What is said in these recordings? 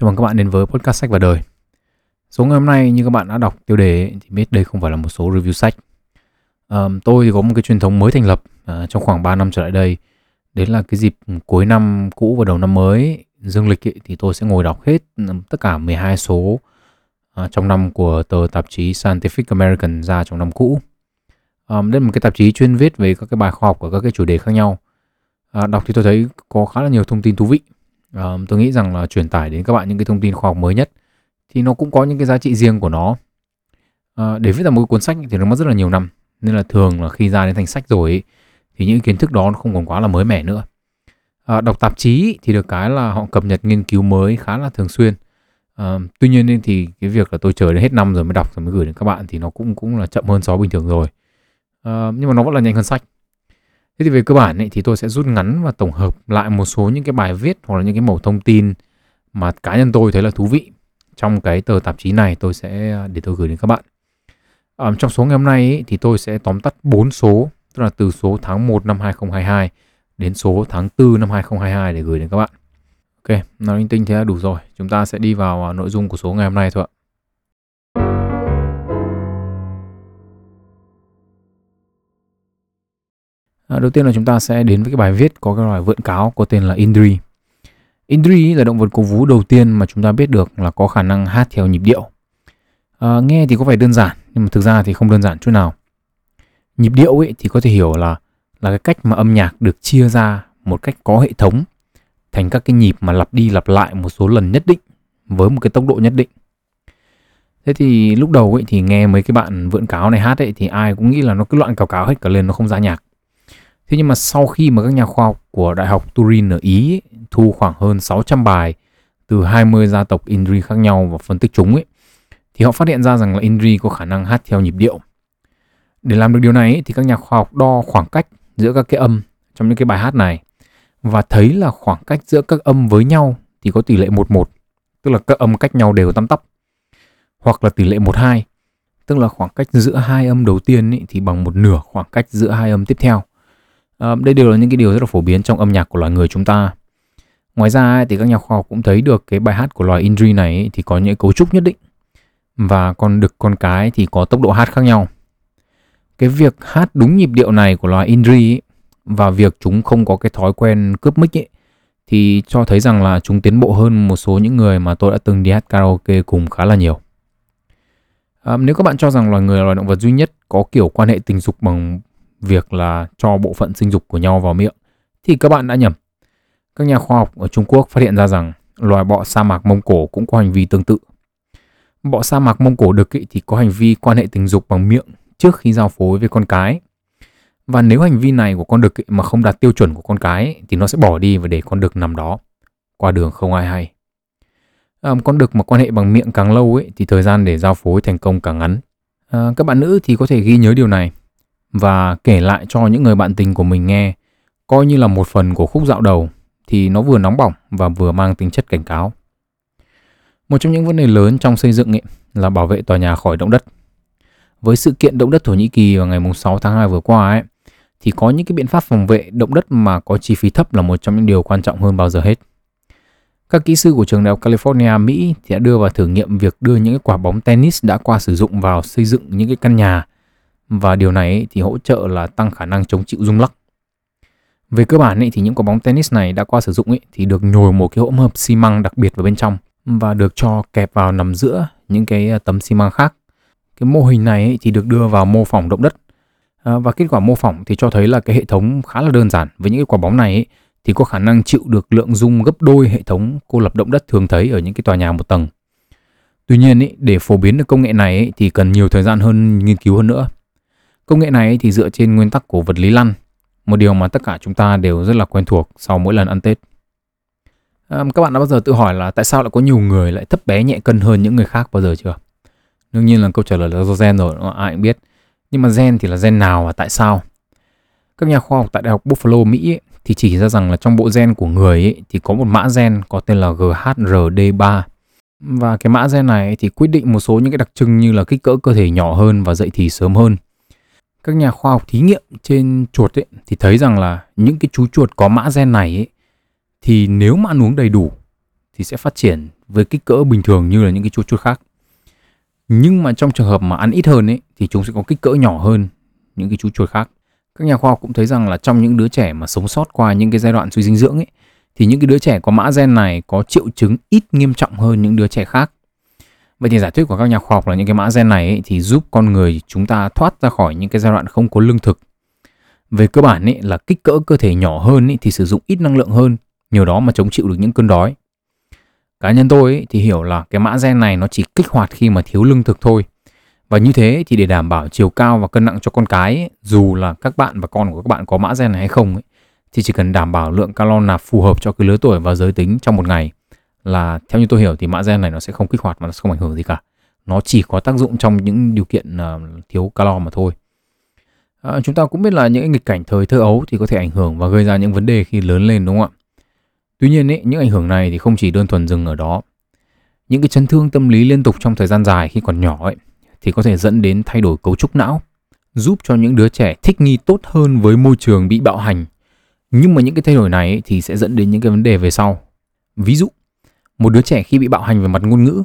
Chào mừng các bạn đến với podcast sách và đời. Số ngày hôm nay như các bạn đã đọc tiêu đề thì biết đây không phải là một số review sách. À, tôi thì có một cái truyền thống mới thành lập à, trong khoảng 3 năm trở lại đây. Đấy là cái dịp cuối năm cũ và đầu năm mới dương lịch ấy, thì tôi sẽ ngồi đọc hết tất cả 12 số à, trong năm của tờ tạp chí Scientific American ra trong năm cũ. À, đây là một cái tạp chí chuyên viết về các cái bài khoa học của các cái chủ đề khác nhau. À, đọc thì tôi thấy có khá là nhiều thông tin thú vị tôi nghĩ rằng là truyền tải đến các bạn những cái thông tin khoa học mới nhất thì nó cũng có những cái giá trị riêng của nó. Uh, để viết ra một cuốn sách thì nó mất rất là nhiều năm nên là thường là khi ra đến thành sách rồi ấy, thì những kiến thức đó nó không còn quá là mới mẻ nữa. Ờ, đọc tạp chí thì được cái là họ cập nhật nghiên cứu mới khá là thường xuyên. Tuy nhiên thì cái việc là tôi chờ đến hết năm rồi mới đọc rồi mới gửi đến các bạn thì nó cũng cũng là chậm hơn so bình thường rồi. Ờ, nhưng mà nó vẫn là nhanh hơn sách. Thế thì về cơ bản ấy, thì tôi sẽ rút ngắn và tổng hợp lại một số những cái bài viết hoặc là những cái mẫu thông tin mà cá nhân tôi thấy là thú vị trong cái tờ tạp chí này tôi sẽ à, để tôi gửi đến các bạn. À, trong số ngày hôm nay ấy, thì tôi sẽ tóm tắt 4 số, tức là từ số tháng 1 năm 2022 đến số tháng 4 năm 2022 để gửi đến các bạn. Ok, nói linh tinh thế là đủ rồi. Chúng ta sẽ đi vào à, nội dung của số ngày hôm nay thôi ạ. À, đầu tiên là chúng ta sẽ đến với cái bài viết có cái loài vượn cáo có tên là Indri. Indri là động vật cổ vú đầu tiên mà chúng ta biết được là có khả năng hát theo nhịp điệu. À, nghe thì có vẻ đơn giản nhưng mà thực ra thì không đơn giản chút nào. Nhịp điệu ấy thì có thể hiểu là là cái cách mà âm nhạc được chia ra một cách có hệ thống thành các cái nhịp mà lặp đi lặp lại một số lần nhất định với một cái tốc độ nhất định. Thế thì lúc đầu ấy thì nghe mấy cái bạn vượn cáo này hát ấy thì ai cũng nghĩ là nó cứ loạn cào cáo hết cả lên nó không ra nhạc. Thế nhưng mà sau khi mà các nhà khoa học của Đại học Turin ở Ý thu khoảng hơn 600 bài từ 20 gia tộc Indri khác nhau và phân tích chúng ấy, thì họ phát hiện ra rằng là Indri có khả năng hát theo nhịp điệu. Để làm được điều này thì các nhà khoa học đo khoảng cách giữa các cái âm trong những cái bài hát này và thấy là khoảng cách giữa các âm với nhau thì có tỷ lệ 11, tức là các âm cách nhau đều tăm tắp. Hoặc là tỷ lệ 12, tức là khoảng cách giữa hai âm đầu tiên ý, thì bằng một nửa khoảng cách giữa hai âm tiếp theo. À, đây đều là những cái điều rất là phổ biến trong âm nhạc của loài người chúng ta. Ngoài ra thì các nhà khoa học cũng thấy được cái bài hát của loài Indri này thì có những cấu trúc nhất định và con đực con cái thì có tốc độ hát khác nhau. Cái việc hát đúng nhịp điệu này của loài Indri và việc chúng không có cái thói quen cướp mic ấy, thì cho thấy rằng là chúng tiến bộ hơn một số những người mà tôi đã từng đi hát karaoke cùng khá là nhiều. À, nếu các bạn cho rằng loài người là loài động vật duy nhất có kiểu quan hệ tình dục bằng việc là cho bộ phận sinh dục của nhau vào miệng thì các bạn đã nhầm. Các nhà khoa học ở Trung Quốc phát hiện ra rằng loài bọ sa mạc Mông Cổ cũng có hành vi tương tự. Bọ sa mạc Mông Cổ đực thì có hành vi quan hệ tình dục bằng miệng trước khi giao phối với con cái. Và nếu hành vi này của con đực mà không đạt tiêu chuẩn của con cái thì nó sẽ bỏ đi và để con đực nằm đó qua đường không ai hay. À, con đực mà quan hệ bằng miệng càng lâu ấy thì thời gian để giao phối thành công càng ngắn. À, các bạn nữ thì có thể ghi nhớ điều này và kể lại cho những người bạn tình của mình nghe, coi như là một phần của khúc dạo đầu thì nó vừa nóng bỏng và vừa mang tính chất cảnh cáo. Một trong những vấn đề lớn trong xây dựng ấy là bảo vệ tòa nhà khỏi động đất. Với sự kiện động đất Thổ Nhĩ Kỳ vào ngày 6 tháng 2 vừa qua ấy, thì có những cái biện pháp phòng vệ động đất mà có chi phí thấp là một trong những điều quan trọng hơn bao giờ hết. Các kỹ sư của trường đại học California, Mỹ thì đã đưa vào thử nghiệm việc đưa những cái quả bóng tennis đã qua sử dụng vào xây dựng những cái căn nhà và điều này thì hỗ trợ là tăng khả năng chống chịu rung lắc. Về cơ bản thì những quả bóng tennis này đã qua sử dụng thì được nhồi một cái hỗn hợp xi măng đặc biệt vào bên trong và được cho kẹp vào nằm giữa những cái à, tấm xi măng khác. Cái mô hình này thì được đưa vào mô phỏng động đất à, và kết quả mô phỏng thì cho thấy là cái hệ thống khá là đơn giản với những cái quả bóng này thì có khả năng chịu được lượng rung gấp đôi hệ thống cô lập động đất thường thấy ở những cái tòa nhà một tầng. Tuy nhiên để phổ biến được công nghệ này thì cần nhiều thời gian hơn nghiên cứu hơn nữa. Công nghệ này thì dựa trên nguyên tắc của vật lý lăn, một điều mà tất cả chúng ta đều rất là quen thuộc sau mỗi lần ăn Tết. À, các bạn đã bao giờ tự hỏi là tại sao lại có nhiều người lại thấp bé nhẹ cân hơn những người khác bao giờ chưa? Đương nhiên là câu trả lời là do gen rồi, ai cũng biết. Nhưng mà gen thì là gen nào và tại sao? Các nhà khoa học tại Đại học Buffalo, Mỹ ấy, thì chỉ ra rằng là trong bộ gen của người ấy, thì có một mã gen có tên là GHRD3. Và cái mã gen này thì quyết định một số những cái đặc trưng như là kích cỡ cơ thể nhỏ hơn và dậy thì sớm hơn các nhà khoa học thí nghiệm trên chuột ấy, thì thấy rằng là những cái chú chuột có mã gen này ấy, thì nếu mà ăn uống đầy đủ thì sẽ phát triển với kích cỡ bình thường như là những cái chú chuột khác. Nhưng mà trong trường hợp mà ăn ít hơn ấy thì chúng sẽ có kích cỡ nhỏ hơn những cái chú chuột khác. Các nhà khoa học cũng thấy rằng là trong những đứa trẻ mà sống sót qua những cái giai đoạn suy dinh dưỡng ấy thì những cái đứa trẻ có mã gen này có triệu chứng ít nghiêm trọng hơn những đứa trẻ khác. Vậy thì giải thích của các nhà khoa học là những cái mã gen này ấy, thì giúp con người chúng ta thoát ra khỏi những cái giai đoạn không có lương thực. Về cơ bản ấy, là kích cỡ cơ thể nhỏ hơn ấy, thì sử dụng ít năng lượng hơn, nhờ đó mà chống chịu được những cơn đói. Cá nhân tôi ấy, thì hiểu là cái mã gen này nó chỉ kích hoạt khi mà thiếu lương thực thôi. Và như thế thì để đảm bảo chiều cao và cân nặng cho con cái, ấy, dù là các bạn và con của các bạn có mã gen này hay không, ấy, thì chỉ cần đảm bảo lượng calo nạp phù hợp cho cái lứa tuổi và giới tính trong một ngày là theo như tôi hiểu thì mã gen này nó sẽ không kích hoạt và nó sẽ không ảnh hưởng gì cả. Nó chỉ có tác dụng trong những điều kiện uh, thiếu calo mà thôi. À, chúng ta cũng biết là những nghịch cảnh thời thơ ấu thì có thể ảnh hưởng và gây ra những vấn đề khi lớn lên đúng không ạ? Tuy nhiên ý, những ảnh hưởng này thì không chỉ đơn thuần dừng ở đó. Những cái chấn thương tâm lý liên tục trong thời gian dài khi còn nhỏ ấy thì có thể dẫn đến thay đổi cấu trúc não, giúp cho những đứa trẻ thích nghi tốt hơn với môi trường bị bạo hành. Nhưng mà những cái thay đổi này ấy, thì sẽ dẫn đến những cái vấn đề về sau. Ví dụ, một đứa trẻ khi bị bạo hành về mặt ngôn ngữ,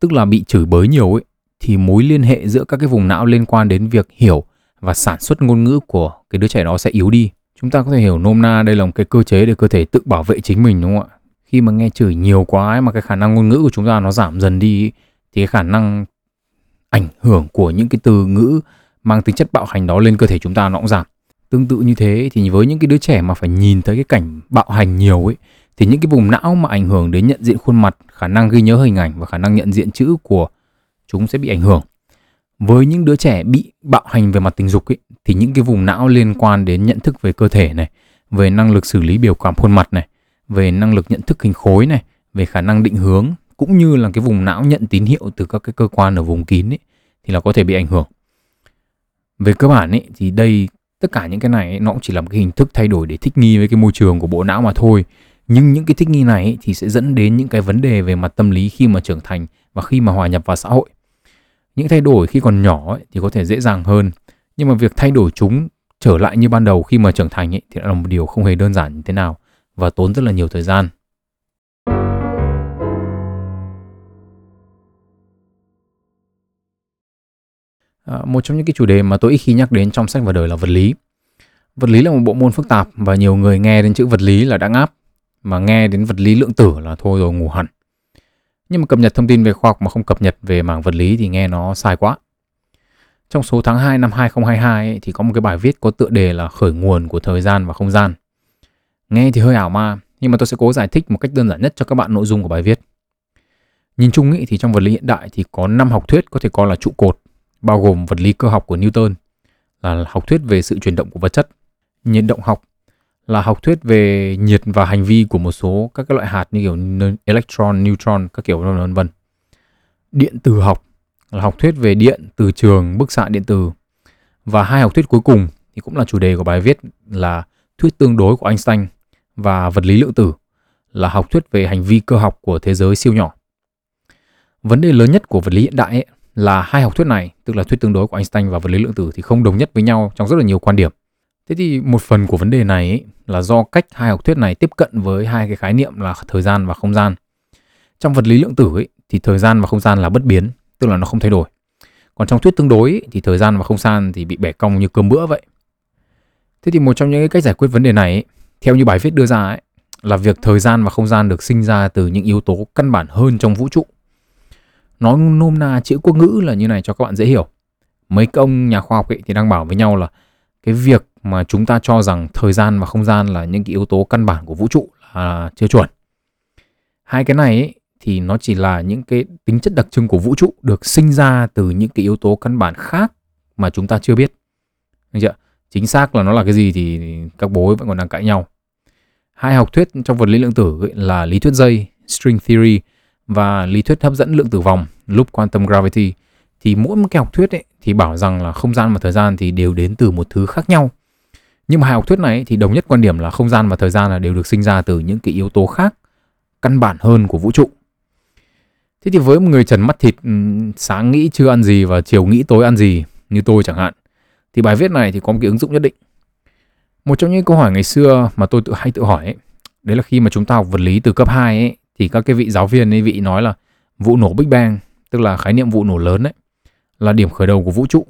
tức là bị chửi bới nhiều ấy, thì mối liên hệ giữa các cái vùng não liên quan đến việc hiểu và sản xuất ngôn ngữ của cái đứa trẻ đó sẽ yếu đi. Chúng ta có thể hiểu nôm na đây là một cái cơ chế để cơ thể tự bảo vệ chính mình đúng không ạ? Khi mà nghe chửi nhiều quá ấy, mà cái khả năng ngôn ngữ của chúng ta nó giảm dần đi thì cái khả năng ảnh hưởng của những cái từ ngữ mang tính chất bạo hành đó lên cơ thể chúng ta nó cũng giảm. Tương tự như thế thì với những cái đứa trẻ mà phải nhìn thấy cái cảnh bạo hành nhiều ấy thì những cái vùng não mà ảnh hưởng đến nhận diện khuôn mặt, khả năng ghi nhớ hình ảnh và khả năng nhận diện chữ của chúng sẽ bị ảnh hưởng. Với những đứa trẻ bị bạo hành về mặt tình dục ấy, thì những cái vùng não liên quan đến nhận thức về cơ thể này, về năng lực xử lý biểu cảm khuôn mặt này, về năng lực nhận thức hình khối này, về khả năng định hướng cũng như là cái vùng não nhận tín hiệu từ các cái cơ quan ở vùng kín ấy thì là có thể bị ảnh hưởng. Về cơ bản ấy thì đây tất cả những cái này ấy, nó cũng chỉ là một cái hình thức thay đổi để thích nghi với cái môi trường của bộ não mà thôi nhưng những cái thích nghi này thì sẽ dẫn đến những cái vấn đề về mặt tâm lý khi mà trưởng thành và khi mà hòa nhập vào xã hội. Những thay đổi khi còn nhỏ ấy, thì có thể dễ dàng hơn nhưng mà việc thay đổi chúng trở lại như ban đầu khi mà trưởng thành ấy, thì là một điều không hề đơn giản như thế nào và tốn rất là nhiều thời gian. À, một trong những cái chủ đề mà tôi ít khi nhắc đến trong sách và đời là vật lý. Vật lý là một bộ môn phức tạp và nhiều người nghe đến chữ vật lý là đã ngáp mà nghe đến vật lý lượng tử là thôi rồi ngủ hẳn. Nhưng mà cập nhật thông tin về khoa học mà không cập nhật về mảng vật lý thì nghe nó sai quá. Trong số tháng 2 năm 2022 ấy, thì có một cái bài viết có tựa đề là khởi nguồn của thời gian và không gian. Nghe thì hơi ảo ma, nhưng mà tôi sẽ cố giải thích một cách đơn giản nhất cho các bạn nội dung của bài viết. Nhìn chung ý, thì trong vật lý hiện đại thì có 5 học thuyết có thể coi là trụ cột, bao gồm vật lý cơ học của Newton, là học thuyết về sự chuyển động của vật chất, nhiệt động học là học thuyết về nhiệt và hành vi của một số các cái loại hạt như kiểu electron, neutron, các kiểu vân vân. Điện từ học là học thuyết về điện, từ trường, bức xạ điện từ. Và hai học thuyết cuối cùng thì cũng là chủ đề của bài viết là thuyết tương đối của Einstein và vật lý lượng tử là học thuyết về hành vi cơ học của thế giới siêu nhỏ. Vấn đề lớn nhất của vật lý hiện đại ấy là hai học thuyết này, tức là thuyết tương đối của Einstein và vật lý lượng tử thì không đồng nhất với nhau trong rất là nhiều quan điểm. Thế thì một phần của vấn đề này ấy, là do cách hai học thuyết này tiếp cận với hai cái khái niệm là thời gian và không gian. Trong vật lý lượng tử ấy, thì thời gian và không gian là bất biến, tức là nó không thay đổi. Còn trong thuyết tương đối ấy, thì thời gian và không gian thì bị bẻ cong như cơm bữa vậy. Thế thì một trong những cái cách giải quyết vấn đề này ấy, theo như bài viết đưa ra ấy, là việc thời gian và không gian được sinh ra từ những yếu tố căn bản hơn trong vũ trụ. Nói nôm na chữ quốc ngữ là như này cho các bạn dễ hiểu. Mấy ông nhà khoa học ấy thì đang bảo với nhau là cái việc mà chúng ta cho rằng thời gian và không gian là những cái yếu tố căn bản của vũ trụ là chưa chuẩn. Hai cái này ấy, thì nó chỉ là những cái tính chất đặc trưng của vũ trụ được sinh ra từ những cái yếu tố căn bản khác mà chúng ta chưa biết. Được chưa? Chính xác là nó là cái gì thì các bố vẫn còn đang cãi nhau. Hai học thuyết trong vật lý lượng tử là lý thuyết dây, string theory và lý thuyết hấp dẫn lượng tử vòng, loop quantum gravity thì mỗi một cái học thuyết ấy thì bảo rằng là không gian và thời gian thì đều đến từ một thứ khác nhau nhưng mà hai học thuyết này thì đồng nhất quan điểm là không gian và thời gian là đều được sinh ra từ những cái yếu tố khác căn bản hơn của vũ trụ thế thì với một người trần mắt thịt sáng nghĩ chưa ăn gì và chiều nghĩ tối ăn gì như tôi chẳng hạn thì bài viết này thì có một cái ứng dụng nhất định một trong những câu hỏi ngày xưa mà tôi tự hay tự hỏi ấy, đấy là khi mà chúng ta học vật lý từ cấp 2 ấy, thì các cái vị giáo viên ấy vị nói là vụ nổ Big Bang, tức là khái niệm vụ nổ lớn đấy, là điểm khởi đầu của vũ trụ.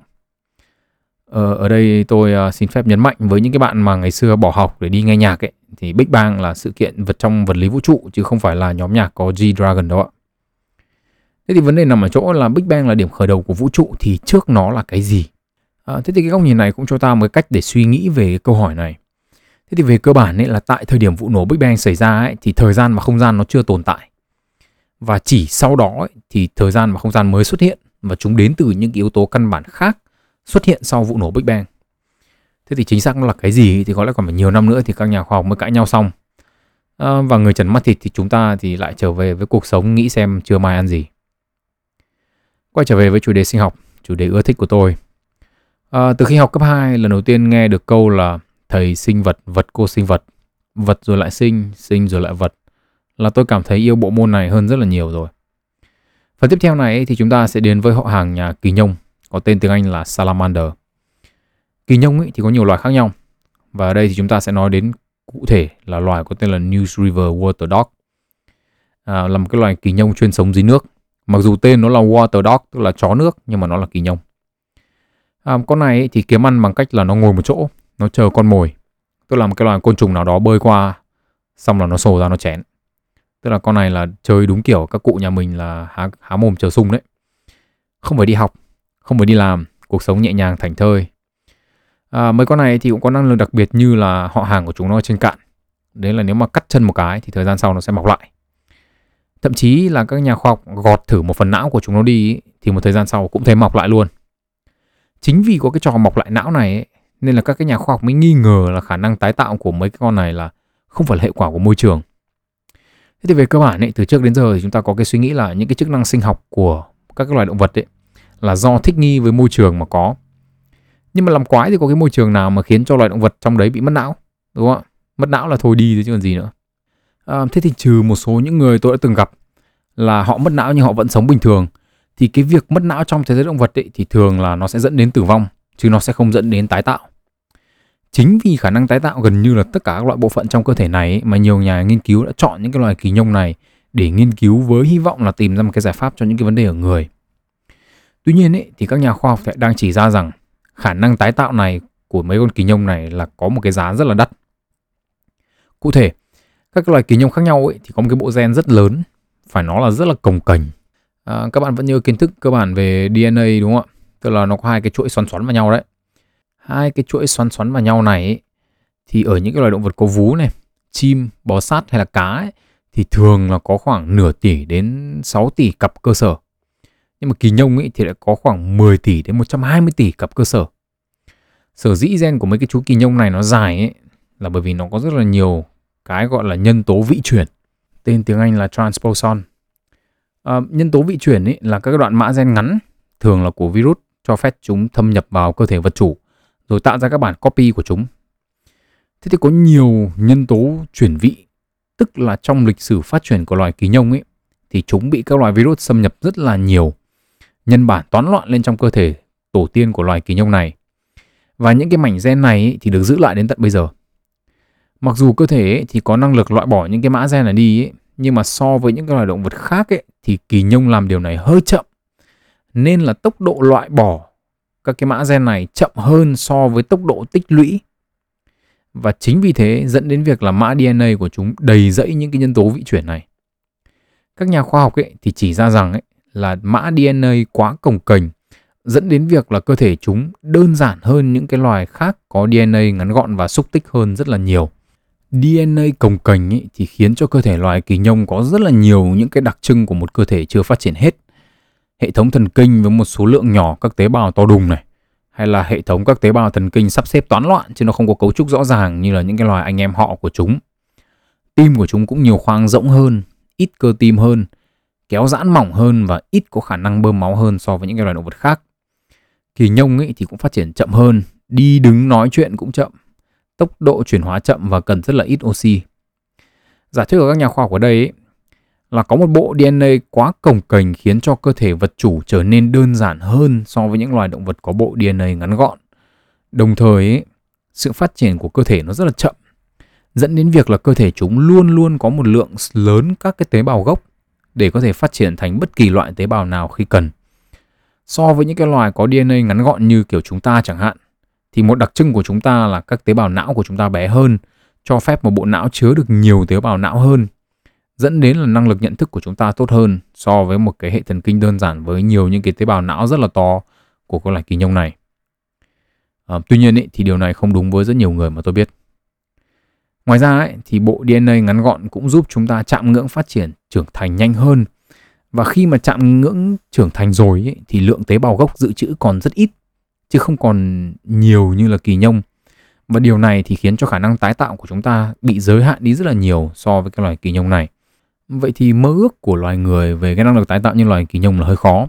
Ờ, ở đây tôi uh, xin phép nhấn mạnh với những cái bạn mà ngày xưa bỏ học để đi nghe nhạc ấy thì Big Bang là sự kiện vật trong vật lý vũ trụ chứ không phải là nhóm nhạc có G-Dragon đó ạ. Thế thì vấn đề nằm ở chỗ là Big Bang là điểm khởi đầu của vũ trụ thì trước nó là cái gì? À, thế thì cái góc nhìn này cũng cho ta một cách để suy nghĩ về cái câu hỏi này. Thế thì về cơ bản ấy là tại thời điểm vụ nổ Big Bang xảy ra ấy, thì thời gian và không gian nó chưa tồn tại. Và chỉ sau đó ấy, thì thời gian và không gian mới xuất hiện và chúng đến từ những yếu tố căn bản khác xuất hiện sau vụ nổ Big Bang. Thế thì chính xác nó là cái gì thì có lẽ còn phải nhiều năm nữa thì các nhà khoa học mới cãi nhau xong. À, và người trần mắt thịt thì chúng ta thì lại trở về với cuộc sống nghĩ xem chưa mai ăn gì. Quay trở về với chủ đề sinh học, chủ đề ưa thích của tôi. À, từ khi học cấp 2, lần đầu tiên nghe được câu là thầy sinh vật, vật cô sinh vật, vật rồi lại sinh, sinh rồi lại vật là tôi cảm thấy yêu bộ môn này hơn rất là nhiều rồi. Phần tiếp theo này thì chúng ta sẽ đến với họ hàng nhà kỳ nhông, có tên tiếng Anh là Salamander. Kỳ nhông ấy thì có nhiều loài khác nhau. Và ở đây thì chúng ta sẽ nói đến cụ thể là loài có tên là News River Water Dog. À, là một cái loài kỳ nhông chuyên sống dưới nước. Mặc dù tên nó là Water Dog, tức là chó nước, nhưng mà nó là kỳ nhông. À, con này thì kiếm ăn bằng cách là nó ngồi một chỗ, nó chờ con mồi. Tức là một cái loài côn trùng nào đó bơi qua, xong là nó sổ ra nó chén. Tức là con này là chơi đúng kiểu các cụ nhà mình là há, há mồm chờ sung đấy. Không phải đi học, không phải đi làm, cuộc sống nhẹ nhàng thảnh thơi. À, mấy con này thì cũng có năng lực đặc biệt như là họ hàng của chúng nó trên cạn. Đấy là nếu mà cắt chân một cái thì thời gian sau nó sẽ mọc lại. Thậm chí là các nhà khoa học gọt thử một phần não của chúng nó đi thì một thời gian sau cũng thấy mọc lại luôn. Chính vì có cái trò mọc lại não này ấy, nên là các cái nhà khoa học mới nghi ngờ là khả năng tái tạo của mấy cái con này là không phải là hệ quả của môi trường. Thế thì về cơ bản ấy, từ trước đến giờ thì chúng ta có cái suy nghĩ là những cái chức năng sinh học của các cái loài động vật ấy là do thích nghi với môi trường mà có. Nhưng mà làm quái thì có cái môi trường nào mà khiến cho loài động vật trong đấy bị mất não, đúng không ạ? Mất não là thôi đi chứ còn gì nữa. À, thế thì trừ một số những người tôi đã từng gặp là họ mất não nhưng họ vẫn sống bình thường thì cái việc mất não trong thế giới động vật ấy, thì thường là nó sẽ dẫn đến tử vong chứ nó sẽ không dẫn đến tái tạo. Chính vì khả năng tái tạo gần như là tất cả các loại bộ phận trong cơ thể này ấy, mà nhiều nhà nghiên cứu đã chọn những cái loài kỳ nhông này để nghiên cứu với hy vọng là tìm ra một cái giải pháp cho những cái vấn đề ở người. Tuy nhiên ấy, thì các nhà khoa học lại đang chỉ ra rằng khả năng tái tạo này của mấy con kỳ nhông này là có một cái giá rất là đắt. Cụ thể, các loài kỳ nhông khác nhau ấy, thì có một cái bộ gen rất lớn, phải nói là rất là cồng cành À, các bạn vẫn nhớ kiến thức cơ bản về DNA đúng không ạ? Tức là nó có hai cái chuỗi xoắn xoắn vào nhau đấy. Hai cái chuỗi xoắn xoắn vào nhau này ấy, thì ở những cái loài động vật có vú này, chim, bò sát hay là cá ấy, thì thường là có khoảng nửa tỷ đến 6 tỷ cặp cơ sở. Nhưng mà kỳ nhông ấy thì lại có khoảng 10 tỷ đến 120 tỷ cặp cơ sở. Sở dĩ gen của mấy cái chú kỳ nhông này nó dài ấy là bởi vì nó có rất là nhiều cái gọi là nhân tố vị chuyển. Tên tiếng Anh là transposon. À, nhân tố vị chuyển ấy là các đoạn mã gen ngắn, thường là của virus cho phép chúng thâm nhập vào cơ thể vật chủ rồi tạo ra các bản copy của chúng. Thế thì có nhiều nhân tố chuyển vị, tức là trong lịch sử phát triển của loài kỳ nhông ấy thì chúng bị các loài virus xâm nhập rất là nhiều nhân bản toán loạn lên trong cơ thể tổ tiên của loài kỳ nhông này. Và những cái mảnh gen này thì được giữ lại đến tận bây giờ. Mặc dù cơ thể thì có năng lực loại bỏ những cái mã gen này đi nhưng mà so với những cái loài động vật khác ấy, thì kỳ nhông làm điều này hơi chậm. Nên là tốc độ loại bỏ các cái mã gen này chậm hơn so với tốc độ tích lũy. Và chính vì thế dẫn đến việc là mã DNA của chúng đầy dẫy những cái nhân tố vị chuyển này. Các nhà khoa học ấy thì chỉ ra rằng ấy, là mã DNA quá cồng kềnh dẫn đến việc là cơ thể chúng đơn giản hơn những cái loài khác có DNA ngắn gọn và xúc tích hơn rất là nhiều. DNA cồng kềnh thì khiến cho cơ thể loài kỳ nhông có rất là nhiều những cái đặc trưng của một cơ thể chưa phát triển hết. Hệ thống thần kinh với một số lượng nhỏ các tế bào to đùng này, hay là hệ thống các tế bào thần kinh sắp xếp toán loạn chứ nó không có cấu trúc rõ ràng như là những cái loài anh em họ của chúng. Tim của chúng cũng nhiều khoang rỗng hơn, ít cơ tim hơn, kéo giãn mỏng hơn và ít có khả năng bơm máu hơn so với những cái loài động vật khác. Kỳ nhông ấy thì cũng phát triển chậm hơn, đi đứng nói chuyện cũng chậm, tốc độ chuyển hóa chậm và cần rất là ít oxy. Giả thuyết của các nhà khoa học ở đây ấy, là có một bộ DNA quá cồng kềnh khiến cho cơ thể vật chủ trở nên đơn giản hơn so với những loài động vật có bộ DNA ngắn gọn. Đồng thời ấy, sự phát triển của cơ thể nó rất là chậm. dẫn đến việc là cơ thể chúng luôn luôn có một lượng lớn các cái tế bào gốc để có thể phát triển thành bất kỳ loại tế bào nào khi cần. So với những cái loài có DNA ngắn gọn như kiểu chúng ta chẳng hạn, thì một đặc trưng của chúng ta là các tế bào não của chúng ta bé hơn, cho phép một bộ não chứa được nhiều tế bào não hơn, dẫn đến là năng lực nhận thức của chúng ta tốt hơn so với một cái hệ thần kinh đơn giản với nhiều những cái tế bào não rất là to của các loài kỳ nhông này. À, tuy nhiên ý, thì điều này không đúng với rất nhiều người mà tôi biết. Ngoài ra ấy, thì bộ DNA ngắn gọn cũng giúp chúng ta chạm ngưỡng phát triển trưởng thành nhanh hơn. Và khi mà chạm ngưỡng trưởng thành rồi ấy, thì lượng tế bào gốc dự trữ còn rất ít chứ không còn nhiều như là kỳ nhông. Và điều này thì khiến cho khả năng tái tạo của chúng ta bị giới hạn đi rất là nhiều so với cái loài kỳ nhông này. Vậy thì mơ ước của loài người về cái năng lực tái tạo như loài kỳ nhông là hơi khó.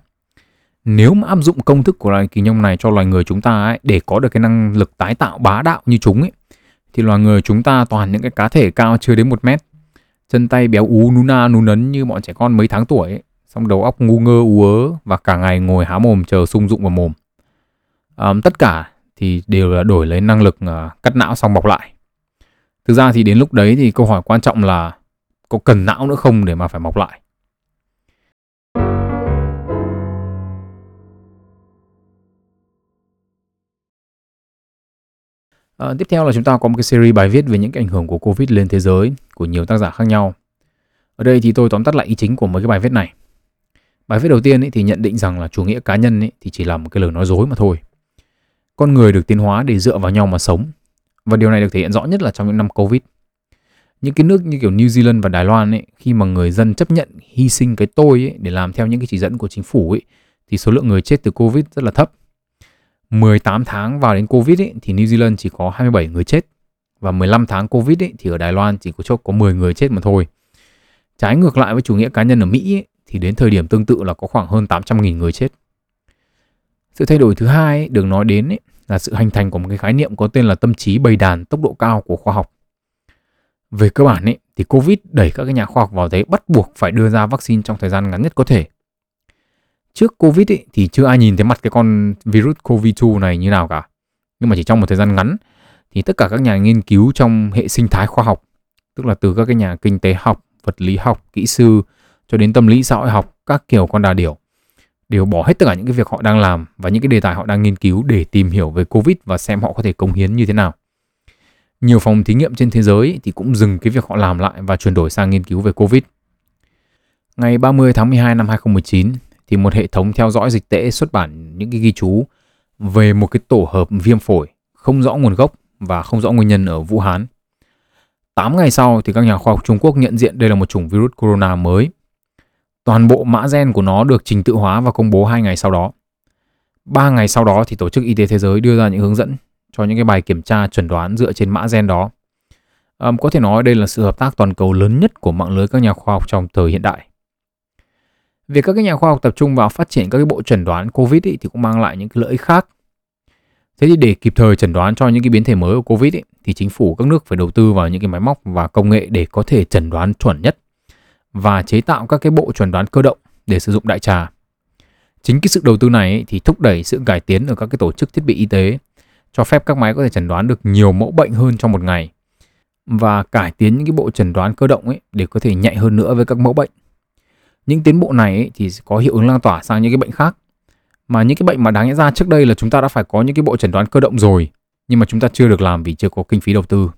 Nếu mà áp dụng công thức của loài kỳ nhông này cho loài người chúng ta ấy, để có được cái năng lực tái tạo bá đạo như chúng ấy, thì loài người chúng ta toàn những cái cá thể cao chưa đến một mét. Chân tay béo ú nú na nú nấn như bọn trẻ con mấy tháng tuổi ấy. xong đầu óc ngu ngơ ú ớ và cả ngày ngồi há mồm chờ sung dụng vào mồm. Um, tất cả thì đều là đổi lấy năng lực uh, cắt não xong bọc lại. Thực ra thì đến lúc đấy thì câu hỏi quan trọng là có cần não nữa không để mà phải mọc lại? À, tiếp theo là chúng ta có một cái series bài viết về những cái ảnh hưởng của Covid lên thế giới của nhiều tác giả khác nhau. Ở đây thì tôi tóm tắt lại ý chính của mấy cái bài viết này. Bài viết đầu tiên ấy thì nhận định rằng là chủ nghĩa cá nhân ấy thì chỉ là một cái lời nói dối mà thôi. Con người được tiến hóa để dựa vào nhau mà sống. Và điều này được thể hiện rõ nhất là trong những năm Covid. Những cái nước như kiểu New Zealand và Đài Loan ấy, khi mà người dân chấp nhận hy sinh cái tôi ấy để làm theo những cái chỉ dẫn của chính phủ ấy, thì số lượng người chết từ Covid rất là thấp 18 tháng vào đến Covid ấy, thì New Zealand chỉ có 27 người chết và 15 tháng Covid ấy, thì ở Đài Loan chỉ có chốt có 10 người chết mà thôi. Trái ngược lại với chủ nghĩa cá nhân ở Mỹ ấy, thì đến thời điểm tương tự là có khoảng hơn 800.000 người chết. Sự thay đổi thứ hai ấy, được nói đến ấy, là sự hình thành của một cái khái niệm có tên là tâm trí bầy đàn tốc độ cao của khoa học. Về cơ bản ấy, thì Covid đẩy các cái nhà khoa học vào thế bắt buộc phải đưa ra vaccine trong thời gian ngắn nhất có thể trước Covid ấy, thì chưa ai nhìn thấy mặt cái con virus COVID-2 này như nào cả. Nhưng mà chỉ trong một thời gian ngắn thì tất cả các nhà nghiên cứu trong hệ sinh thái khoa học, tức là từ các cái nhà kinh tế học, vật lý học, kỹ sư cho đến tâm lý xã hội học, các kiểu con đà điểu đều bỏ hết tất cả những cái việc họ đang làm và những cái đề tài họ đang nghiên cứu để tìm hiểu về Covid và xem họ có thể cống hiến như thế nào. Nhiều phòng thí nghiệm trên thế giới thì cũng dừng cái việc họ làm lại và chuyển đổi sang nghiên cứu về Covid. Ngày 30 tháng 12 năm 2019, thì một hệ thống theo dõi dịch tễ xuất bản những cái ghi chú về một cái tổ hợp viêm phổi không rõ nguồn gốc và không rõ nguyên nhân ở Vũ Hán. 8 ngày sau thì các nhà khoa học Trung Quốc nhận diện đây là một chủng virus corona mới. Toàn bộ mã gen của nó được trình tự hóa và công bố 2 ngày sau đó. 3 ngày sau đó thì Tổ chức Y tế Thế giới đưa ra những hướng dẫn cho những cái bài kiểm tra chuẩn đoán dựa trên mã gen đó. Um, có thể nói đây là sự hợp tác toàn cầu lớn nhất của mạng lưới các nhà khoa học trong thời hiện đại. Việc các cái nhà khoa học tập trung vào phát triển các cái bộ chẩn đoán COVID ý, thì cũng mang lại những cái lợi ích khác. Thế thì để kịp thời chẩn đoán cho những cái biến thể mới của COVID ý, thì chính phủ các nước phải đầu tư vào những cái máy móc và công nghệ để có thể chẩn đoán chuẩn nhất và chế tạo các cái bộ chẩn đoán cơ động để sử dụng đại trà. Chính cái sự đầu tư này ý, thì thúc đẩy sự cải tiến ở các cái tổ chức thiết bị y tế, cho phép các máy có thể chẩn đoán được nhiều mẫu bệnh hơn trong một ngày và cải tiến những cái bộ chẩn đoán cơ động ấy để có thể nhạy hơn nữa với các mẫu bệnh những tiến bộ này ấy, thì có hiệu ứng lan tỏa sang những cái bệnh khác. Mà những cái bệnh mà đáng lẽ ra trước đây là chúng ta đã phải có những cái bộ chẩn đoán cơ động rồi nhưng mà chúng ta chưa được làm vì chưa có kinh phí đầu tư.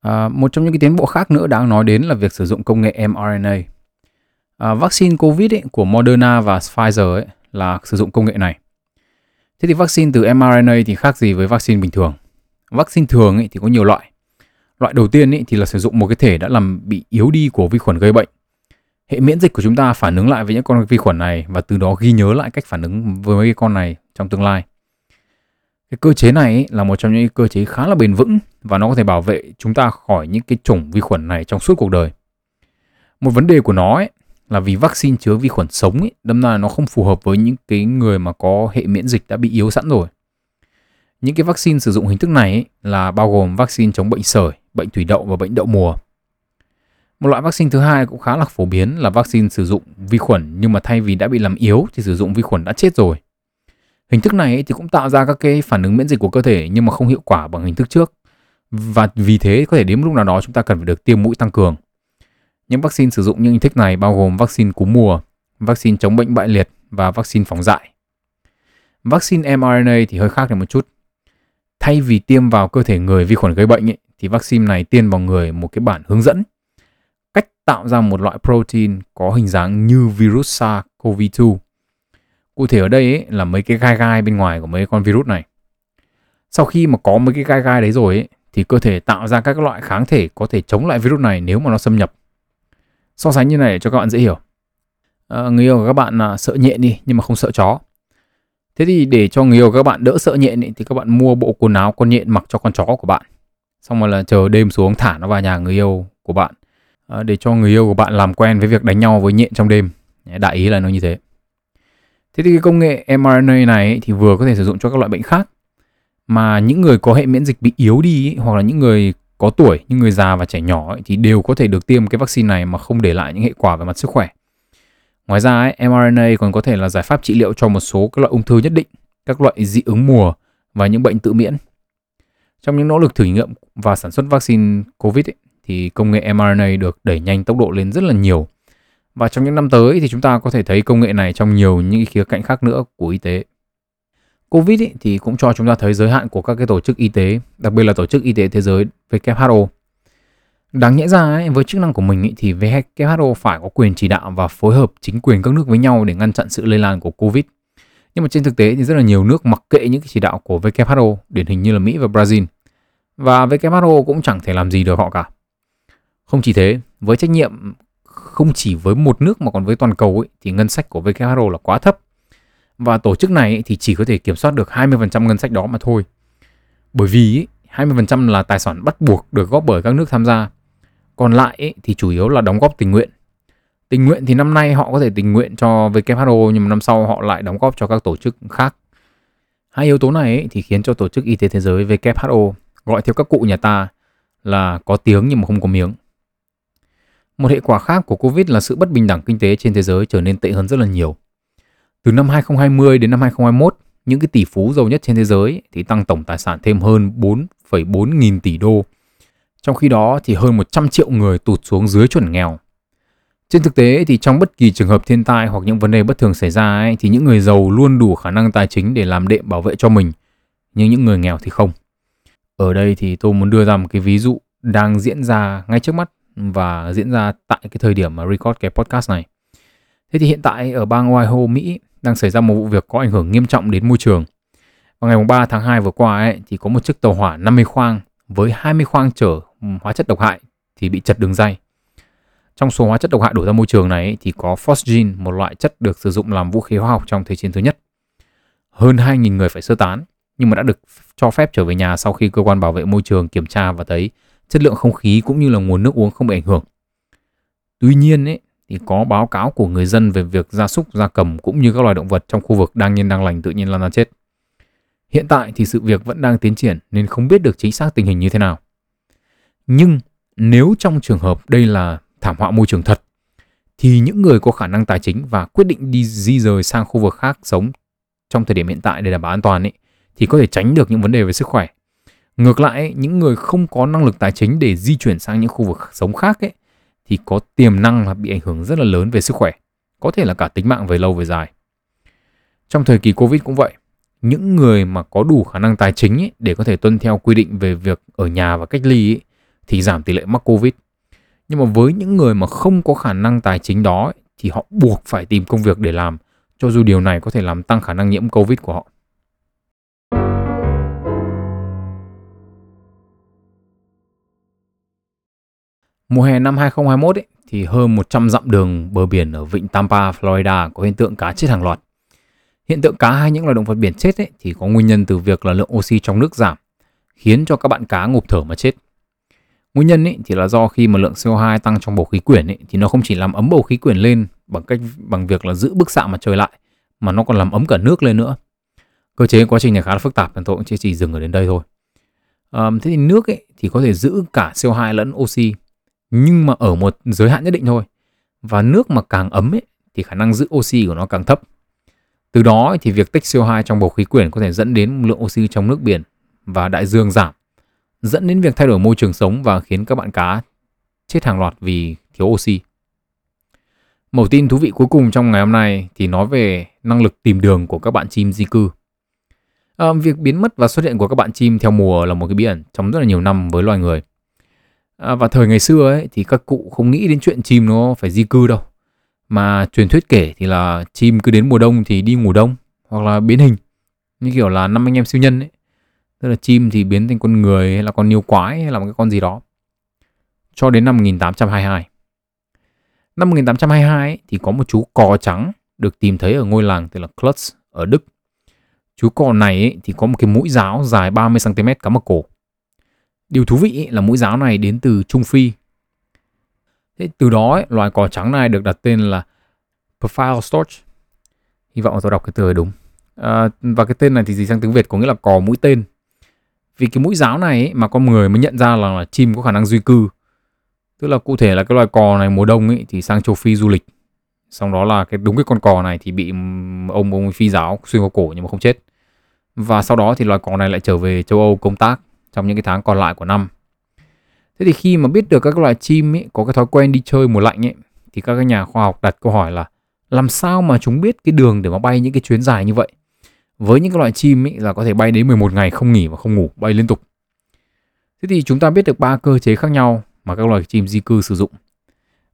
À, một trong những cái tiến bộ khác nữa đáng nói đến là việc sử dụng công nghệ mRNA. À, vaccine covid ấy, của Moderna và Pfizer ấy, là sử dụng công nghệ này. Thế thì vaccine từ mRNA thì khác gì với vaccine bình thường? Vaccine thường ấy, thì có nhiều loại. Loại đầu tiên ấy, thì là sử dụng một cái thể đã làm bị yếu đi của vi khuẩn gây bệnh hệ miễn dịch của chúng ta phản ứng lại với những con vi khuẩn này và từ đó ghi nhớ lại cách phản ứng với cái con này trong tương lai. Cái cơ chế này là một trong những cơ chế khá là bền vững và nó có thể bảo vệ chúng ta khỏi những cái chủng vi khuẩn này trong suốt cuộc đời. Một vấn đề của nó ấy, là vì vaccine chứa vi khuẩn sống ấy, đâm ra nó không phù hợp với những cái người mà có hệ miễn dịch đã bị yếu sẵn rồi. Những cái vaccine sử dụng hình thức này ấy, là bao gồm vaccine chống bệnh sởi, bệnh thủy đậu và bệnh đậu mùa. Một loại vaccine thứ hai cũng khá là phổ biến là vaccine sử dụng vi khuẩn nhưng mà thay vì đã bị làm yếu thì sử dụng vi khuẩn đã chết rồi. Hình thức này thì cũng tạo ra các cái phản ứng miễn dịch của cơ thể nhưng mà không hiệu quả bằng hình thức trước Và vì thế có thể đến lúc nào đó chúng ta cần phải được tiêm mũi tăng cường. Những vaccine sử dụng những hình thức này bao gồm vaccine cúm mùa, vaccine chống bệnh bại liệt và vaccine phòng dại. Vaccine mRNA thì hơi khác một chút. Thay vì tiêm vào cơ thể người vi khuẩn gây bệnh ấy, thì vaccine này tiêm vào người một cái bản hướng dẫn tạo ra một loại protein có hình dáng như virus SARS-CoV-2. Cụ thể ở đây ấy, là mấy cái gai gai bên ngoài của mấy con virus này. Sau khi mà có mấy cái gai gai đấy rồi ấy, thì cơ thể tạo ra các loại kháng thể có thể chống lại virus này nếu mà nó xâm nhập. So sánh như này để cho các bạn dễ hiểu. À, người yêu của các bạn là sợ nhện đi nhưng mà không sợ chó. Thế thì để cho người yêu các bạn đỡ sợ nhện ấy, thì các bạn mua bộ quần áo con nhện mặc cho con chó của bạn. Xong rồi là chờ đêm xuống thả nó vào nhà người yêu của bạn. Ờ, để cho người yêu của bạn làm quen với việc đánh nhau với nhện trong đêm. Đại ý là nó như thế. Thế thì cái công nghệ mRNA này thì vừa có thể sử dụng cho các loại bệnh khác mà những người có hệ miễn dịch bị yếu đi hoặc là những người có tuổi, những người già và trẻ nhỏ thì đều có thể được tiêm cái vaccine này mà không để lại những hệ quả về mặt sức khỏe. Ngoài ra ấy, mRNA còn có thể là giải pháp trị liệu cho một số các loại ung thư nhất định, các loại dị ứng mùa và những bệnh tự miễn. Trong những nỗ lực thử nghiệm và sản xuất vaccine COVID ấy, thì công nghệ mRNA được đẩy nhanh tốc độ lên rất là nhiều. Và trong những năm tới thì chúng ta có thể thấy công nghệ này trong nhiều những khía cạnh khác nữa của y tế. Covid ý, thì cũng cho chúng ta thấy giới hạn của các cái tổ chức y tế, đặc biệt là tổ chức y tế thế giới WHO. Đáng nhẽ ra ấy, với chức năng của mình ý, thì WHO phải có quyền chỉ đạo và phối hợp chính quyền các nước với nhau để ngăn chặn sự lây lan của Covid. Nhưng mà trên thực tế thì rất là nhiều nước mặc kệ những cái chỉ đạo của WHO, điển hình như là Mỹ và Brazil. Và WHO cũng chẳng thể làm gì được họ cả. Không chỉ thế, với trách nhiệm không chỉ với một nước mà còn với toàn cầu ấy, thì ngân sách của WHO là quá thấp và tổ chức này thì chỉ có thể kiểm soát được 20% ngân sách đó mà thôi. Bởi vì 20% là tài sản bắt buộc được góp bởi các nước tham gia. Còn lại thì chủ yếu là đóng góp tình nguyện. Tình nguyện thì năm nay họ có thể tình nguyện cho WHO nhưng mà năm sau họ lại đóng góp cho các tổ chức khác. Hai yếu tố này thì khiến cho Tổ chức Y tế Thế giới WHO gọi theo các cụ nhà ta là có tiếng nhưng mà không có miếng. Một hệ quả khác của Covid là sự bất bình đẳng kinh tế trên thế giới trở nên tệ hơn rất là nhiều. Từ năm 2020 đến năm 2021, những cái tỷ phú giàu nhất trên thế giới thì tăng tổng tài sản thêm hơn 4,4 nghìn tỷ đô. Trong khi đó thì hơn 100 triệu người tụt xuống dưới chuẩn nghèo. Trên thực tế thì trong bất kỳ trường hợp thiên tai hoặc những vấn đề bất thường xảy ra ấy, thì những người giàu luôn đủ khả năng tài chính để làm đệm bảo vệ cho mình, nhưng những người nghèo thì không. Ở đây thì tôi muốn đưa ra một cái ví dụ đang diễn ra ngay trước mắt và diễn ra tại cái thời điểm mà record cái podcast này. Thế thì hiện tại ở bang Ohio, Mỹ đang xảy ra một vụ việc có ảnh hưởng nghiêm trọng đến môi trường. Vào ngày 3 tháng 2 vừa qua ấy, thì có một chiếc tàu hỏa 50 khoang với 20 khoang chở hóa chất độc hại thì bị chật đường dây. Trong số hóa chất độc hại đổ ra môi trường này thì có phosgene, một loại chất được sử dụng làm vũ khí hóa học trong Thế chiến thứ nhất. Hơn 2.000 người phải sơ tán, nhưng mà đã được cho phép trở về nhà sau khi cơ quan bảo vệ môi trường kiểm tra và thấy chất lượng không khí cũng như là nguồn nước uống không bị ảnh hưởng. Tuy nhiên ấy, thì có báo cáo của người dân về việc gia súc, gia cầm cũng như các loài động vật trong khu vực đang nhiên đang lành tự nhiên lan ra chết. Hiện tại thì sự việc vẫn đang tiến triển nên không biết được chính xác tình hình như thế nào. Nhưng nếu trong trường hợp đây là thảm họa môi trường thật thì những người có khả năng tài chính và quyết định đi di rời sang khu vực khác sống trong thời điểm hiện tại để đảm bảo an toàn ấy, thì có thể tránh được những vấn đề về sức khỏe. Ngược lại, những người không có năng lực tài chính để di chuyển sang những khu vực sống khác ấy, thì có tiềm năng là bị ảnh hưởng rất là lớn về sức khỏe, có thể là cả tính mạng về lâu về dài. Trong thời kỳ Covid cũng vậy, những người mà có đủ khả năng tài chính ấy, để có thể tuân theo quy định về việc ở nhà và cách ly ấy, thì giảm tỷ lệ mắc Covid. Nhưng mà với những người mà không có khả năng tài chính đó ấy, thì họ buộc phải tìm công việc để làm, cho dù điều này có thể làm tăng khả năng nhiễm Covid của họ. Mùa hè năm 2021 ấy, thì hơn 100 dặm đường bờ biển ở vịnh Tampa, Florida có hiện tượng cá chết hàng loạt. Hiện tượng cá hay những loài động vật biển chết ấy, thì có nguyên nhân từ việc là lượng oxy trong nước giảm, khiến cho các bạn cá ngụp thở mà chết. Nguyên nhân ấy, thì là do khi mà lượng CO2 tăng trong bầu khí quyển ấy, thì nó không chỉ làm ấm bầu khí quyển lên bằng cách bằng việc là giữ bức xạ mặt trời lại, mà nó còn làm ấm cả nước lên nữa. Cơ chế quá trình này khá là phức tạp, nên tôi cũng chỉ, chỉ dừng ở đến đây thôi. À, thế thì nước ấy, thì có thể giữ cả CO2 lẫn oxy nhưng mà ở một giới hạn nhất định thôi. Và nước mà càng ấm ấy, thì khả năng giữ oxy của nó càng thấp. Từ đó thì việc tích CO2 trong bầu khí quyển có thể dẫn đến lượng oxy trong nước biển và đại dương giảm dẫn đến việc thay đổi môi trường sống và khiến các bạn cá chết hàng loạt vì thiếu oxy. Mẩu tin thú vị cuối cùng trong ngày hôm nay thì nói về năng lực tìm đường của các bạn chim di cư. À, việc biến mất và xuất hiện của các bạn chim theo mùa là một cái bí ẩn trong rất là nhiều năm với loài người. À, và thời ngày xưa ấy thì các cụ không nghĩ đến chuyện chim nó phải di cư đâu. Mà truyền thuyết kể thì là chim cứ đến mùa đông thì đi ngủ đông hoặc là biến hình. Như kiểu là năm anh em siêu nhân ấy. Tức là chim thì biến thành con người hay là con yêu quái hay là một cái con gì đó. Cho đến năm 1822. Năm 1822 ấy, thì có một chú cò trắng được tìm thấy ở ngôi làng tên là Klutz ở Đức. Chú cò này ấy, thì có một cái mũi giáo dài 30cm cắm ở cổ. Điều thú vị ấy, là mũi giáo này đến từ Trung Phi. Thế từ đó ấy, loài cò trắng này được đặt tên là Profile Storch. Hy vọng là tôi đọc cái từ này đúng. À, và cái tên này thì gì sang tiếng Việt có nghĩa là cò mũi tên. Vì cái mũi giáo này ấy, mà con người mới nhận ra là, là chim có khả năng duy cư tức là cụ thể là cái loài cò này mùa đông ấy thì sang châu phi du lịch xong đó là cái đúng cái con cò này thì bị ông ông phi giáo xuyên qua cổ nhưng mà không chết và sau đó thì loài cò này lại trở về châu âu công tác trong những cái tháng còn lại của năm thế thì khi mà biết được các loại chim ấy, có cái thói quen đi chơi mùa lạnh ấy, thì các nhà khoa học đặt câu hỏi là làm sao mà chúng biết cái đường để mà bay những cái chuyến dài như vậy với những cái loại chim ấy là có thể bay đến 11 ngày không nghỉ và không ngủ, bay liên tục thế thì chúng ta biết được ba cơ chế khác nhau mà các loài chim di cư sử dụng.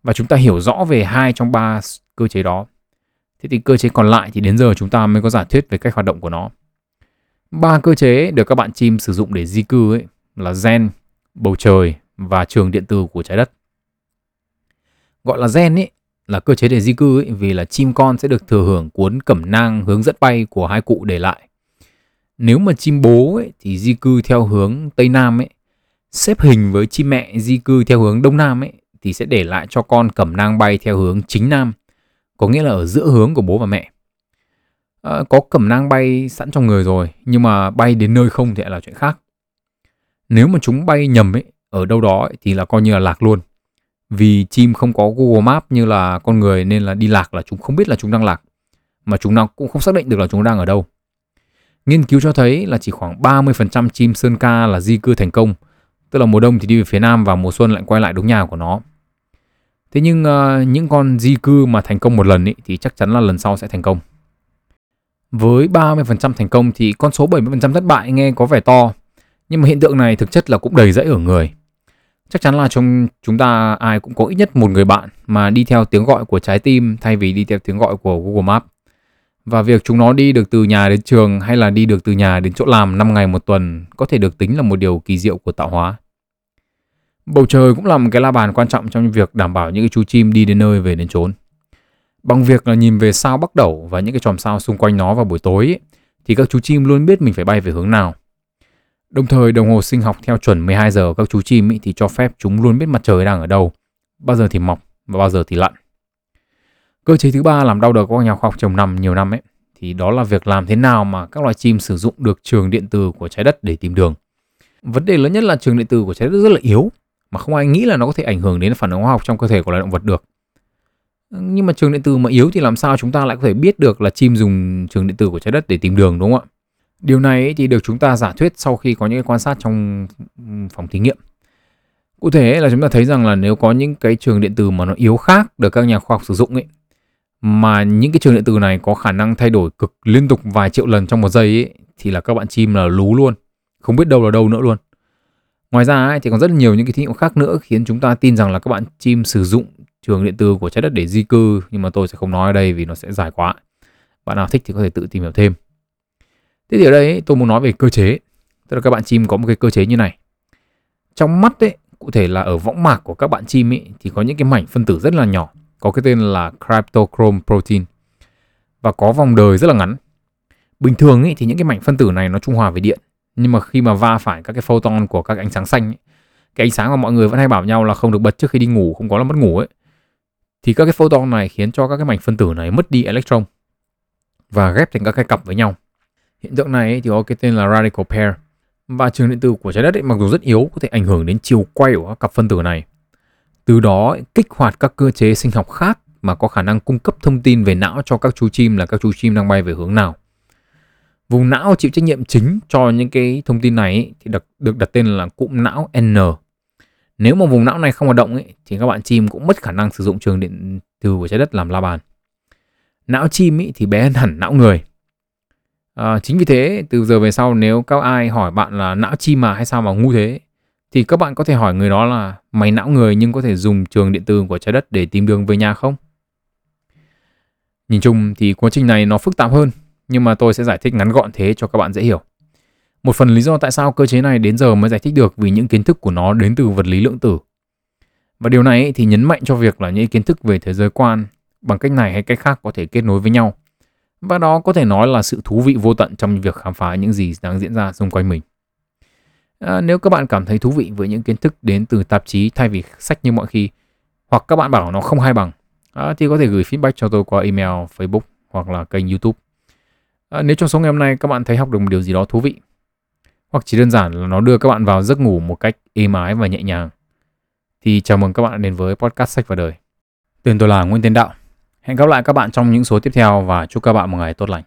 Và chúng ta hiểu rõ về hai trong ba cơ chế đó. Thế thì cơ chế còn lại thì đến giờ chúng ta mới có giả thuyết về cách hoạt động của nó. Ba cơ chế được các bạn chim sử dụng để di cư ấy là gen, bầu trời và trường điện từ của trái đất. Gọi là gen ấy là cơ chế để di cư ấy vì là chim con sẽ được thừa hưởng cuốn cẩm nang hướng dẫn bay của hai cụ để lại. Nếu mà chim bố ấy, thì di cư theo hướng Tây Nam ấy xếp hình với chim mẹ di cư theo hướng đông nam ấy thì sẽ để lại cho con cẩm nang bay theo hướng chính nam, có nghĩa là ở giữa hướng của bố và mẹ. Ờ, có cẩm nang bay sẵn trong người rồi, nhưng mà bay đến nơi không thì lại là chuyện khác. Nếu mà chúng bay nhầm ấy, ở đâu đó ấy, thì là coi như là lạc luôn. Vì chim không có Google Maps như là con người nên là đi lạc là chúng không biết là chúng đang lạc. Mà chúng nào cũng không xác định được là chúng đang ở đâu. Nghiên cứu cho thấy là chỉ khoảng 30% chim sơn ca là di cư thành công Tức là mùa đông thì đi về phía nam và mùa xuân lại quay lại đúng nhà của nó. Thế nhưng uh, những con di cư mà thành công một lần ý, thì chắc chắn là lần sau sẽ thành công. Với 30% thành công thì con số 70% thất bại nghe có vẻ to. Nhưng mà hiện tượng này thực chất là cũng đầy rẫy ở người. Chắc chắn là trong chúng ta ai cũng có ít nhất một người bạn mà đi theo tiếng gọi của trái tim thay vì đi theo tiếng gọi của Google Maps. Và việc chúng nó đi được từ nhà đến trường hay là đi được từ nhà đến chỗ làm 5 ngày một tuần có thể được tính là một điều kỳ diệu của tạo hóa. Bầu trời cũng là một cái la bàn quan trọng trong việc đảm bảo những cái chú chim đi đến nơi về đến chốn. Bằng việc là nhìn về sao bắc đẩu và những cái chòm sao xung quanh nó vào buổi tối ấy, thì các chú chim luôn biết mình phải bay về hướng nào. Đồng thời đồng hồ sinh học theo chuẩn 12 giờ các chú chim ấy thì cho phép chúng luôn biết mặt trời đang ở đâu, bao giờ thì mọc và bao giờ thì lặn. Cơ chế thứ ba làm đau đầu các nhà khoa học trồng năm nhiều năm ấy thì đó là việc làm thế nào mà các loài chim sử dụng được trường điện từ của trái đất để tìm đường. Vấn đề lớn nhất là trường điện từ của trái đất rất là yếu mà không ai nghĩ là nó có thể ảnh hưởng đến phản ứng hóa học trong cơ thể của loài động vật được. Nhưng mà trường điện tử mà yếu thì làm sao chúng ta lại có thể biết được là chim dùng trường điện tử của trái đất để tìm đường đúng không ạ? Điều này thì được chúng ta giả thuyết sau khi có những quan sát trong phòng thí nghiệm. Cụ thể là chúng ta thấy rằng là nếu có những cái trường điện tử mà nó yếu khác được các nhà khoa học sử dụng ấy mà những cái trường điện tử này có khả năng thay đổi cực liên tục vài triệu lần trong một giây ấy, thì là các bạn chim là lú luôn, không biết đâu là đâu nữa luôn. Ngoài ra ấy, thì còn rất nhiều những cái thí nghiệm khác nữa khiến chúng ta tin rằng là các bạn chim sử dụng trường điện từ của trái đất để di cư nhưng mà tôi sẽ không nói ở đây vì nó sẽ dài quá. Bạn nào thích thì có thể tự tìm hiểu thêm. Thế thì ở đây ấy, tôi muốn nói về cơ chế. Tức là các bạn chim có một cái cơ chế như này. Trong mắt ấy, cụ thể là ở võng mạc của các bạn chim ấy thì có những cái mảnh phân tử rất là nhỏ, có cái tên là cryptochrome protein và có vòng đời rất là ngắn. Bình thường ấy, thì những cái mảnh phân tử này nó trung hòa về điện nhưng mà khi mà va phải các cái photon của các ánh sáng xanh ấy, cái ánh sáng mà mọi người vẫn hay bảo nhau là không được bật trước khi đi ngủ không có là mất ngủ ấy thì các cái photon này khiến cho các cái mảnh phân tử này mất đi electron và ghép thành các cái cặp với nhau. Hiện tượng này thì có cái tên là radical pair. Và trường điện tử của trái đất ấy, mặc dù rất yếu có thể ảnh hưởng đến chiều quay của các cặp phân tử này. Từ đó kích hoạt các cơ chế sinh học khác mà có khả năng cung cấp thông tin về não cho các chú chim là các chú chim đang bay về hướng nào. Vùng não chịu trách nhiệm chính cho những cái thông tin này ấy, thì được, được đặt tên là cụm não N. Nếu mà vùng não này không hoạt động ấy, thì các bạn chim cũng mất khả năng sử dụng trường điện từ của trái đất làm la bàn. Não chim ấy thì bé hơn hẳn não người. À, chính vì thế từ giờ về sau nếu các ai hỏi bạn là não chim mà hay sao mà ngu thế thì các bạn có thể hỏi người đó là mày não người nhưng có thể dùng trường điện từ của trái đất để tìm đường về nhà không? Nhìn chung thì quá trình này nó phức tạp hơn nhưng mà tôi sẽ giải thích ngắn gọn thế cho các bạn dễ hiểu. Một phần lý do tại sao cơ chế này đến giờ mới giải thích được vì những kiến thức của nó đến từ vật lý lượng tử. Và điều này thì nhấn mạnh cho việc là những kiến thức về thế giới quan bằng cách này hay cách khác có thể kết nối với nhau. Và đó có thể nói là sự thú vị vô tận trong việc khám phá những gì đang diễn ra xung quanh mình. À, nếu các bạn cảm thấy thú vị với những kiến thức đến từ tạp chí thay vì sách như mọi khi, hoặc các bạn bảo nó không hay bằng, à, thì có thể gửi feedback cho tôi qua email, Facebook hoặc là kênh YouTube. À, nếu trong số ngày hôm nay các bạn thấy học được một điều gì đó thú vị, hoặc chỉ đơn giản là nó đưa các bạn vào giấc ngủ một cách êm ái và nhẹ nhàng, thì chào mừng các bạn đến với podcast sách và đời. Tên tôi là Nguyễn Tiến Đạo. Hẹn gặp lại các bạn trong những số tiếp theo và chúc các bạn một ngày tốt lành.